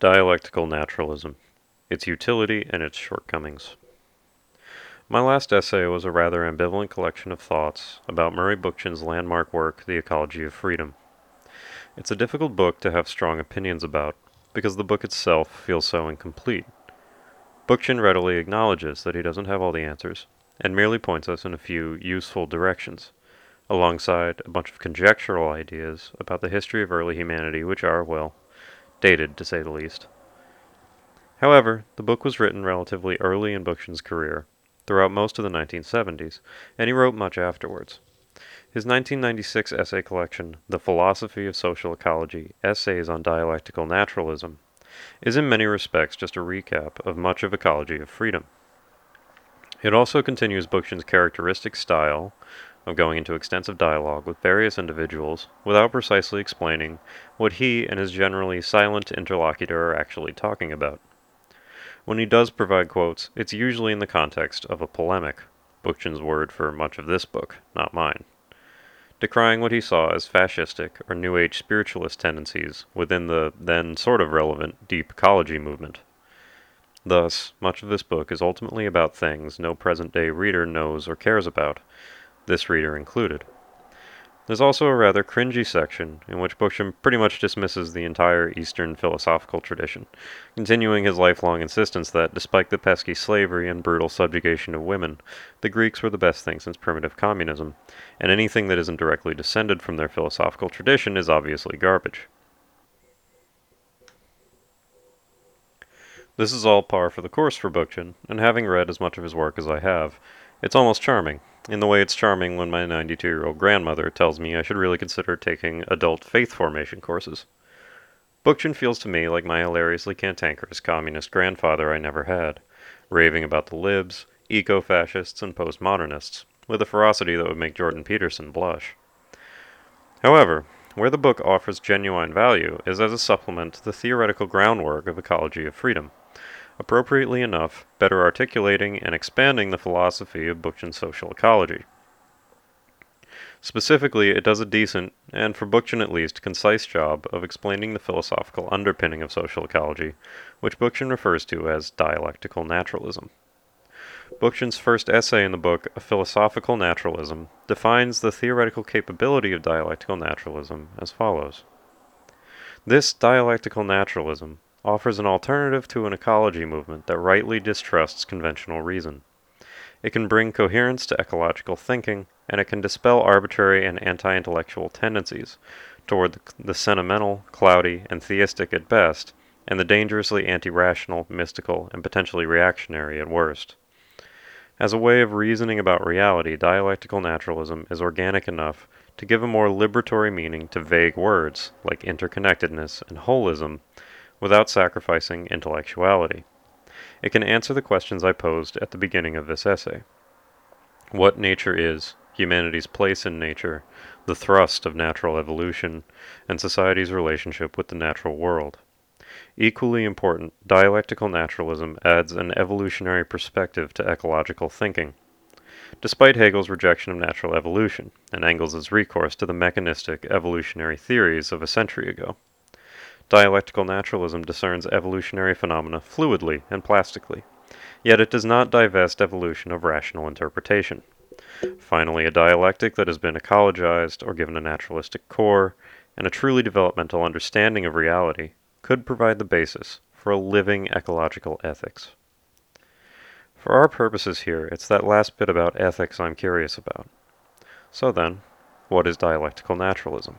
Dialectical Naturalism Its Utility and Its Shortcomings. My last essay was a rather ambivalent collection of thoughts about Murray Bookchin's landmark work, The Ecology of Freedom. It's a difficult book to have strong opinions about, because the book itself feels so incomplete. Bookchin readily acknowledges that he doesn't have all the answers, and merely points us in a few useful directions, alongside a bunch of conjectural ideas about the history of early humanity which are, well, dated to say the least. However, the book was written relatively early in Bookchin's career, throughout most of the 1970s, and he wrote much afterwards. His 1996 essay collection, The Philosophy of Social Ecology Essays on Dialectical Naturalism, is in many respects just a recap of much of Ecology of Freedom. It also continues Bookchin's characteristic style of going into extensive dialogue with various individuals without precisely explaining what he and his generally silent interlocutor are actually talking about. When he does provide quotes, it's usually in the context of a polemic, Bookchin's word for much of this book, not mine, decrying what he saw as fascistic or New Age spiritualist tendencies within the then sort of relevant deep ecology movement. Thus, much of this book is ultimately about things no present day reader knows or cares about, this reader included. There's also a rather cringy section in which Bookchin pretty much dismisses the entire Eastern philosophical tradition, continuing his lifelong insistence that, despite the pesky slavery and brutal subjugation of women, the Greeks were the best thing since primitive communism, and anything that isn't directly descended from their philosophical tradition is obviously garbage. This is all par for the course for Bookchin, and having read as much of his work as I have, it's almost charming, in the way it's charming when my 92 year old grandmother tells me I should really consider taking adult faith formation courses. Bookchin feels to me like my hilariously cantankerous communist grandfather I never had, raving about the libs, eco fascists, and postmodernists, with a ferocity that would make Jordan Peterson blush. However, where the book offers genuine value is as a supplement to the theoretical groundwork of ecology of freedom appropriately enough, better articulating and expanding the philosophy of Bookchin's social ecology. Specifically, it does a decent, and for Bookchin at least, concise job of explaining the philosophical underpinning of social ecology, which Bookchin refers to as dialectical naturalism. Bookchin's first essay in the book, A Philosophical Naturalism, defines the theoretical capability of dialectical naturalism as follows. This dialectical naturalism offers an alternative to an ecology movement that rightly distrusts conventional reason. It can bring coherence to ecological thinking, and it can dispel arbitrary and anti intellectual tendencies toward the, sentimental, cloudy, and theistic at best, and the dangerously anti rational, mystical, and potentially reactionary at worst. As a way of reasoning about reality, dialectical naturalism is organic enough to give a more liberatory meaning to vague words like interconnectedness and holism without sacrificing intellectuality. It can answer the questions I posed at the beginning of this essay. What nature is, humanity's place in nature, the thrust of natural evolution, and society's relationship with the natural world. Equally important, dialectical naturalism adds an evolutionary perspective to ecological thinking. Despite Hegel's rejection of natural evolution and Engels' recourse to the mechanistic evolutionary theories of a century ago, Dialectical naturalism discerns evolutionary phenomena fluidly and plastically, yet it does not divest evolution of rational interpretation. Finally, a dialectic that has been ecologized or given a naturalistic core and a truly developmental understanding of reality could provide the basis for a living ecological ethics. For our purposes here, it's that last bit about ethics I'm curious about. So then, what is dialectical naturalism?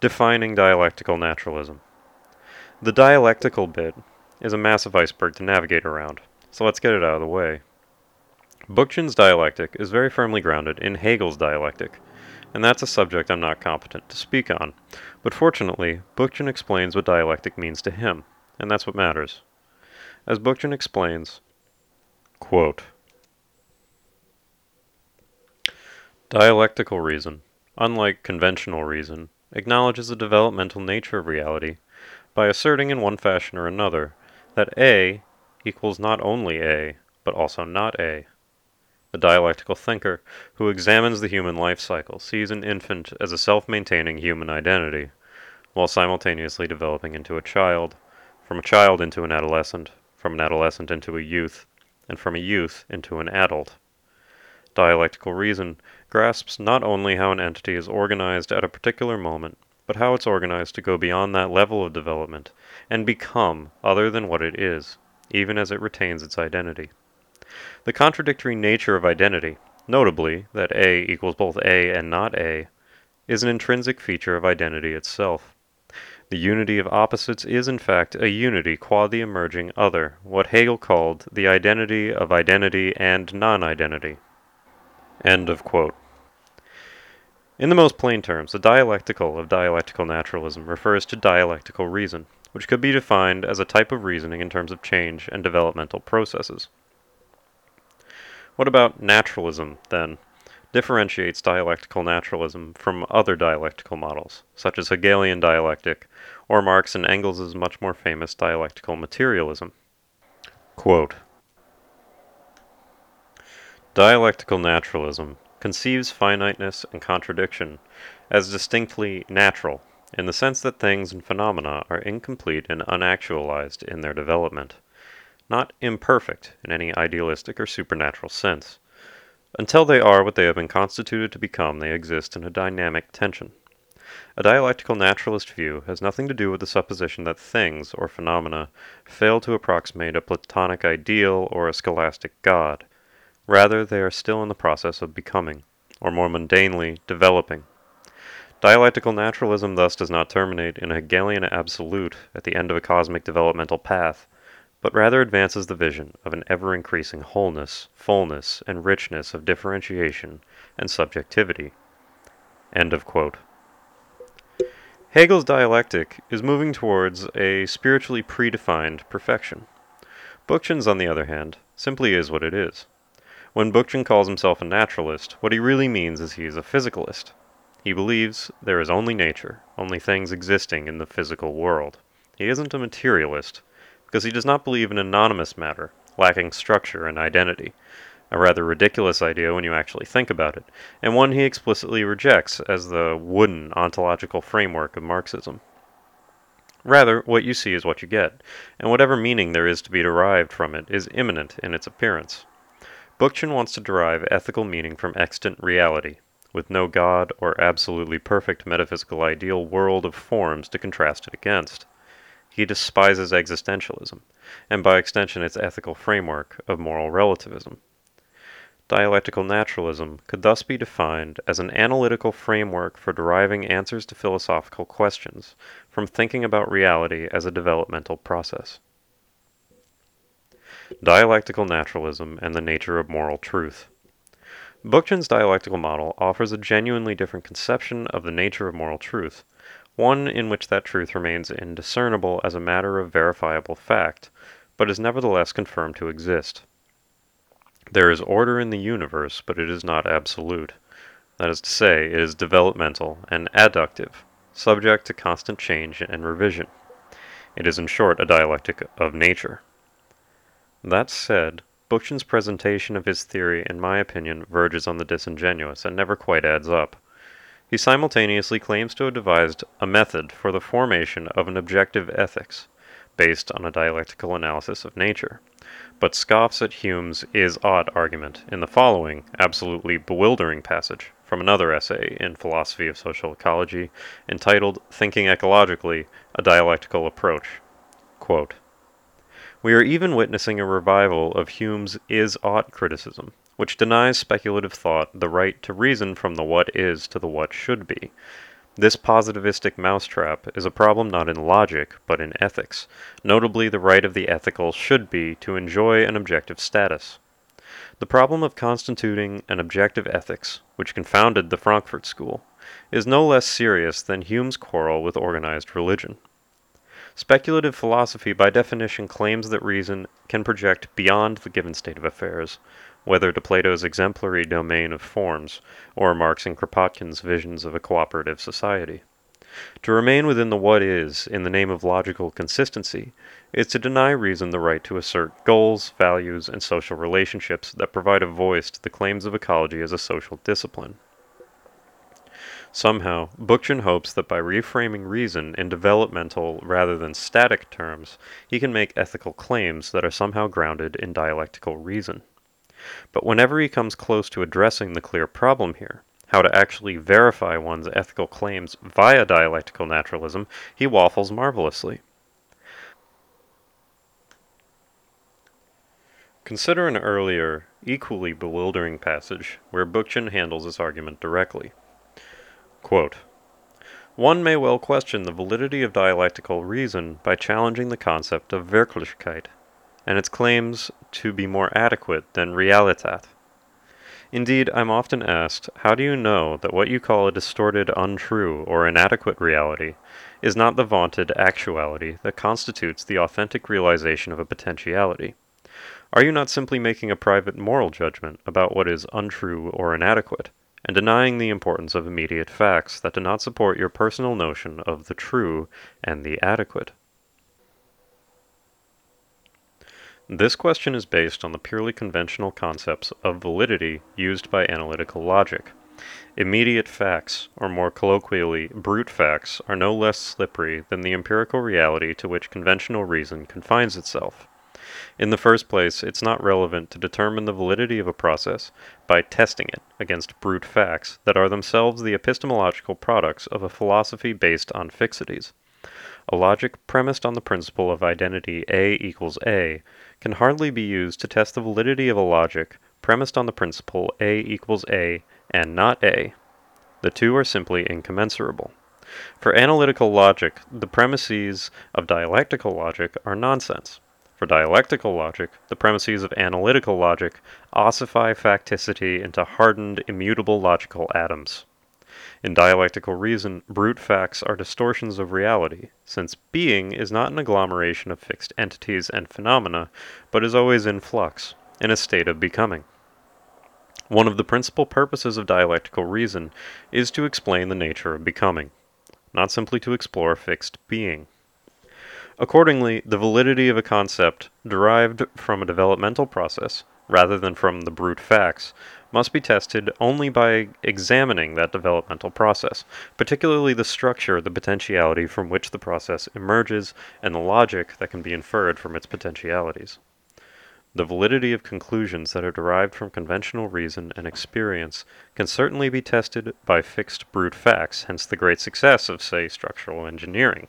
Defining dialectical naturalism. The dialectical bit is a massive iceberg to navigate around, so let's get it out of the way. Bookchin's dialectic is very firmly grounded in Hegel's dialectic, and that's a subject I'm not competent to speak on. But fortunately, Bookchin explains what dialectic means to him, and that's what matters. As Bookchin explains, quote, Dialectical reason, unlike conventional reason, acknowledges the developmental nature of reality by asserting in one fashion or another that A equals not only A, but also not A. The dialectical thinker who examines the human life cycle sees an infant as a self maintaining human identity, while simultaneously developing into a child, from a child into an adolescent, from an adolescent into a youth, and from a youth into an adult. Dialectical reason grasps not only how an entity is organized at a particular moment, but how it's organized to go beyond that level of development and become other than what it is, even as it retains its identity. The contradictory nature of identity, notably that A equals both A and not A, is an intrinsic feature of identity itself. The unity of opposites is in fact a unity qua the emerging other, what Hegel called the identity of identity and non-identity. End of quote. In the most plain terms, the dialectical of dialectical naturalism refers to dialectical reason, which could be defined as a type of reasoning in terms of change and developmental processes. What about naturalism, then? Differentiates dialectical naturalism from other dialectical models, such as Hegelian dialectic, or Marx and Engels' much more famous dialectical materialism. Quote, Dialectical naturalism conceives finiteness and contradiction as distinctly natural, in the sense that things and phenomena are incomplete and unactualized in their development, not imperfect in any idealistic or supernatural sense. Until they are what they have been constituted to become, they exist in a dynamic tension. A dialectical naturalist view has nothing to do with the supposition that things, or phenomena, fail to approximate a Platonic ideal or a scholastic God. Rather, they are still in the process of becoming, or more mundanely, developing. Dialectical naturalism thus does not terminate in a Hegelian absolute at the end of a cosmic developmental path, but rather advances the vision of an ever increasing wholeness, fullness, and richness of differentiation and subjectivity. End of quote. Hegel's dialectic is moving towards a spiritually predefined perfection. Bookchin's, on the other hand, simply is what it is. When Bookchin calls himself a naturalist, what he really means is he is a physicalist. He believes there is only nature, only things existing in the physical world. He isn't a materialist, because he does not believe in anonymous matter, lacking structure and identity, a rather ridiculous idea when you actually think about it, and one he explicitly rejects as the wooden ontological framework of Marxism. Rather, what you see is what you get, and whatever meaning there is to be derived from it is immanent in its appearance. Bookchin wants to derive ethical meaning from extant reality, with no God or absolutely perfect metaphysical ideal world of forms to contrast it against. He despises existentialism, and by extension its ethical framework of moral relativism. Dialectical naturalism could thus be defined as an analytical framework for deriving answers to philosophical questions from thinking about reality as a developmental process. Dialectical Naturalism and the Nature of Moral Truth. Bookchin's dialectical model offers a genuinely different conception of the nature of moral truth, one in which that truth remains indiscernible as a matter of verifiable fact, but is nevertheless confirmed to exist. There is order in the universe, but it is not absolute. That is to say, it is developmental and adductive, subject to constant change and revision. It is in short a dialectic of nature. That said, Bookchin's presentation of his theory, in my opinion, verges on the disingenuous and never quite adds up. He simultaneously claims to have devised a method for the formation of an objective ethics, based on a dialectical analysis of nature, but scoffs at Hume's is ought argument in the following absolutely bewildering passage from another essay in Philosophy of Social Ecology entitled Thinking Ecologically A Dialectical Approach. Quote, we are even witnessing a revival of Hume's is ought criticism, which denies speculative thought the right to reason from the what is to the what should be. This positivistic mousetrap is a problem not in logic, but in ethics, notably the right of the ethical should be to enjoy an objective status. The problem of constituting an objective ethics, which confounded the Frankfurt School, is no less serious than Hume's quarrel with organized religion. Speculative philosophy by definition claims that reason can project beyond the given state of affairs, whether to Plato's exemplary domain of forms, or Marx and Kropotkin's visions of a cooperative society. To remain within the what is, in the name of logical consistency, is to deny reason the right to assert goals, values, and social relationships that provide a voice to the claims of ecology as a social discipline. Somehow, Bookchin hopes that by reframing reason in developmental rather than static terms, he can make ethical claims that are somehow grounded in dialectical reason. But whenever he comes close to addressing the clear problem here, how to actually verify one's ethical claims via dialectical naturalism, he waffles marvelously. Consider an earlier, equally bewildering passage where Bookchin handles this argument directly. Quote, One may well question the validity of dialectical reason by challenging the concept of Wirklichkeit and its claims to be more adequate than Realität. Indeed, I'm often asked, how do you know that what you call a distorted, untrue, or inadequate reality is not the vaunted actuality that constitutes the authentic realization of a potentiality? Are you not simply making a private moral judgment about what is untrue or inadequate, and denying the importance of immediate facts that do not support your personal notion of the true and the adequate? This question is based on the purely conventional concepts of validity used by analytical logic. Immediate facts, or more colloquially, brute facts, are no less slippery than the empirical reality to which conventional reason confines itself. In the first place, it's not relevant to determine the validity of a process by testing it against brute facts that are themselves the epistemological products of a philosophy based on fixities. A logic premised on the principle of identity A equals A can hardly be used to test the validity of a logic premised on the principle A equals A and not A. The two are simply incommensurable. For analytical logic, the premises of dialectical logic are nonsense. For dialectical logic, the premises of analytical logic ossify facticity into hardened, immutable logical atoms. In dialectical reason, brute facts are distortions of reality, since being is not an agglomeration of fixed entities and phenomena, but is always in flux, in a state of becoming. One of the principal purposes of dialectical reason is to explain the nature of becoming, not simply to explore fixed being. Accordingly, the validity of a concept derived from a developmental process, rather than from the brute facts, must be tested only by examining that developmental process, particularly the structure, the potentiality from which the process emerges, and the logic that can be inferred from its potentialities. The validity of conclusions that are derived from conventional reason and experience can certainly be tested by fixed brute facts, hence the great success of, say, structural engineering.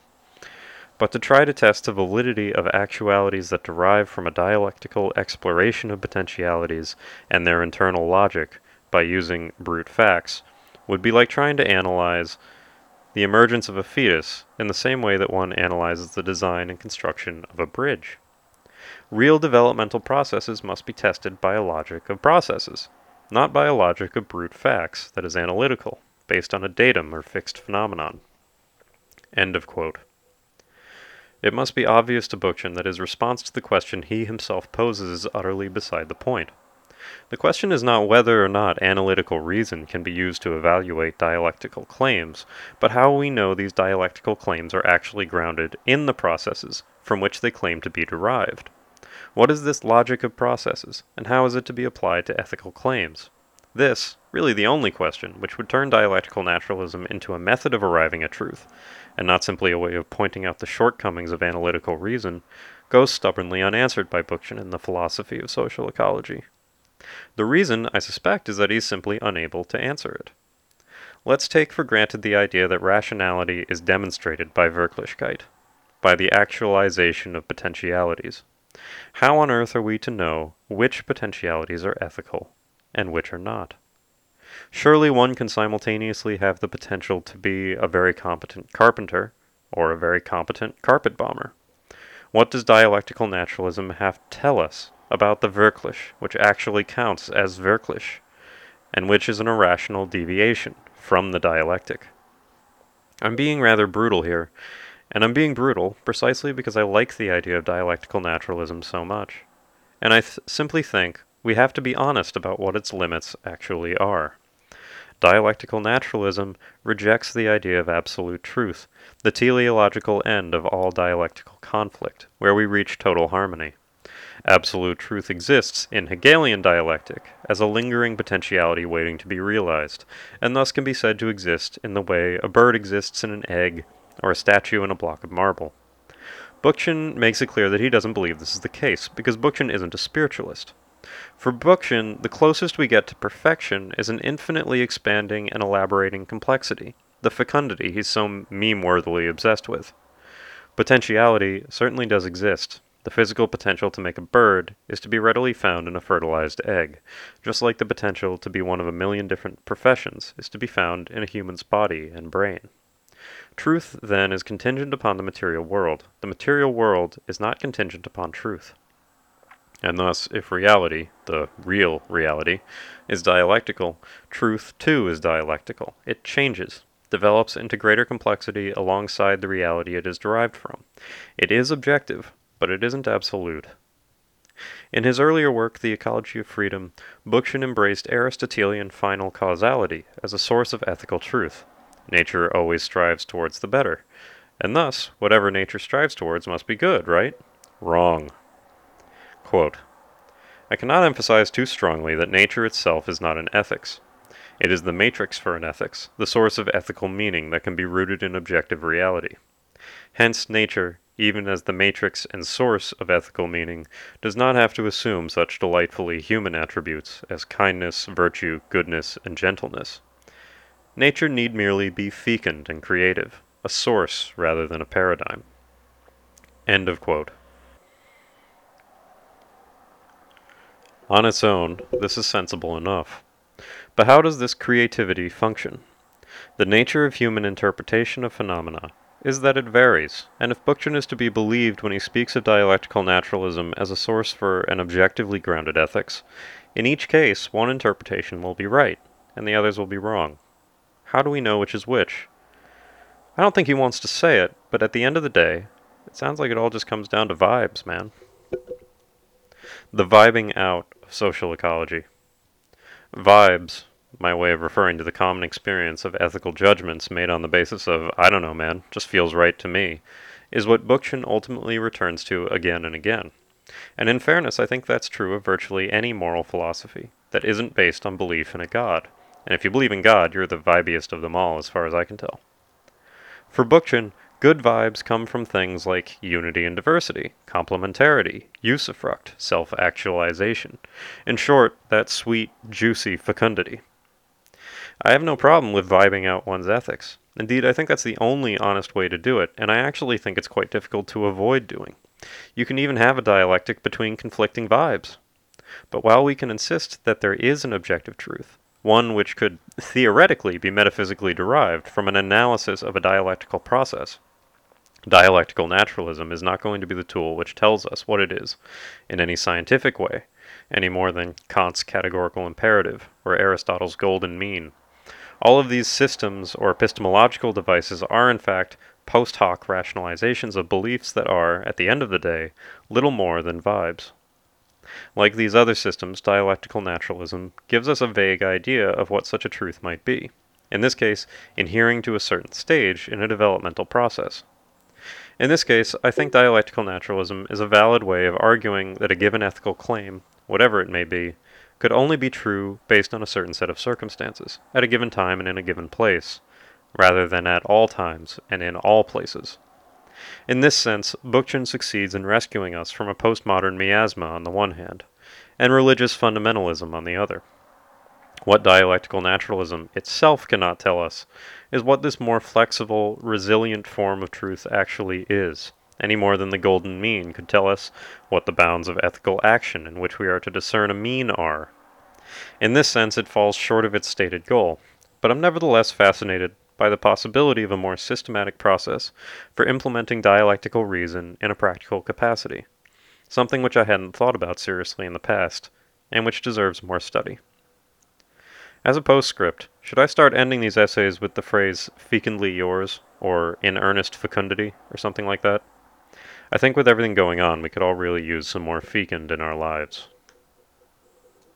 But to try to test the validity of actualities that derive from a dialectical exploration of potentialities and their internal logic by using brute facts would be like trying to analyze the emergence of a fetus in the same way that one analyzes the design and construction of a bridge. Real developmental processes must be tested by a logic of processes, not by a logic of brute facts that is analytical, based on a datum or fixed phenomenon. End of quote. It must be obvious to Bookchin that his response to the question he himself poses is utterly beside the point. The question is not whether or not analytical reason can be used to evaluate dialectical claims, but how we know these dialectical claims are actually grounded in the processes from which they claim to be derived. What is this logic of processes, and how is it to be applied to ethical claims? This, really the only question, which would turn dialectical naturalism into a method of arriving at truth, and not simply a way of pointing out the shortcomings of analytical reason, goes stubbornly unanswered by Bookchin in the philosophy of social ecology. The reason, I suspect, is that he's simply unable to answer it. Let's take for granted the idea that rationality is demonstrated by Wirklichkeit, by the actualization of potentialities. How on earth are we to know which potentialities are ethical and which are not. Surely one can simultaneously have the potential to be a very competent carpenter or a very competent carpet bomber. What does dialectical naturalism have to tell us about the Wirklich, which actually counts as Wirklich, and which is an irrational deviation from the dialectic? I'm being rather brutal here, and I'm being brutal precisely because I like the idea of dialectical naturalism so much. And I th- simply think we have to be honest about what its limits actually are. Dialectical naturalism rejects the idea of absolute truth, the teleological end of all dialectical conflict, where we reach total harmony. Absolute truth exists in Hegelian dialectic as a lingering potentiality waiting to be realized, and thus can be said to exist in the way a bird exists in an egg or a statue in a block of marble. Bookchin makes it clear that he doesn't believe this is the case, because Bookchin isn't a spiritualist. For Bookchin, the closest we get to perfection is an infinitely expanding and elaborating complexity, the fecundity he's so meme-worthily obsessed with. Potentiality certainly does exist. The physical potential to make a bird is to be readily found in a fertilized egg, just like the potential to be one of a million different professions is to be found in a human's body and brain. Truth, then, is contingent upon the material world. The material world is not contingent upon truth. And thus, if reality, the real reality, is dialectical, truth too is dialectical. It changes, develops into greater complexity alongside the reality it is derived from. It is objective, but it isn't absolute. In his earlier work, The Ecology of Freedom, Bookchin embraced Aristotelian final causality as a source of ethical truth. Nature always strives towards the better, and thus, whatever nature strives towards must be good, right? Wrong. Quote, I cannot emphasize too strongly that nature itself is not an ethics. It is the matrix for an ethics, the source of ethical meaning that can be rooted in objective reality. Hence, nature, even as the matrix and source of ethical meaning, does not have to assume such delightfully human attributes as kindness, virtue, goodness, and gentleness. Nature need merely be fecund and creative, a source rather than a paradigm. End of quote. On its own, this is sensible enough. But how does this creativity function? The nature of human interpretation of phenomena is that it varies, and if Bookchin is to be believed when he speaks of dialectical naturalism as a source for an objectively grounded ethics, in each case one interpretation will be right, and the others will be wrong. How do we know which is which? I don't think he wants to say it, but at the end of the day, it sounds like it all just comes down to vibes, man. The vibing out social ecology. Vibes, my way of referring to the common experience of ethical judgments made on the basis of, I don't know, man, just feels right to me, is what Bookchin ultimately returns to again and again. And in fairness, I think that's true of virtually any moral philosophy that isn't based on belief in a God. And if you believe in God, you're the vibiest of them all, as far as I can tell. For Bookchin, Good vibes come from things like unity and diversity, complementarity, usufruct, self actualization. In short, that sweet, juicy fecundity. I have no problem with vibing out one's ethics. Indeed, I think that's the only honest way to do it, and I actually think it's quite difficult to avoid doing. You can even have a dialectic between conflicting vibes. But while we can insist that there is an objective truth, one which could theoretically be metaphysically derived from an analysis of a dialectical process, Dialectical naturalism is not going to be the tool which tells us what it is in any scientific way, any more than Kant's categorical imperative or Aristotle's golden mean. All of these systems or epistemological devices are, in fact, post hoc rationalizations of beliefs that are, at the end of the day, little more than vibes. Like these other systems, dialectical naturalism gives us a vague idea of what such a truth might be, in this case, adhering to a certain stage in a developmental process. In this case, I think dialectical naturalism is a valid way of arguing that a given ethical claim, whatever it may be, could only be true based on a certain set of circumstances, at a given time and in a given place, rather than at all times and in all places. In this sense, Bookchin succeeds in rescuing us from a postmodern miasma on the one hand, and religious fundamentalism on the other. What dialectical naturalism itself cannot tell us is what this more flexible, resilient form of truth actually is, any more than the golden mean could tell us what the bounds of ethical action in which we are to discern a mean are. In this sense, it falls short of its stated goal, but I'm nevertheless fascinated by the possibility of a more systematic process for implementing dialectical reason in a practical capacity, something which I hadn't thought about seriously in the past, and which deserves more study. As a postscript, should I start ending these essays with the phrase fecundly yours, or in earnest fecundity, or something like that? I think with everything going on, we could all really use some more fecund in our lives.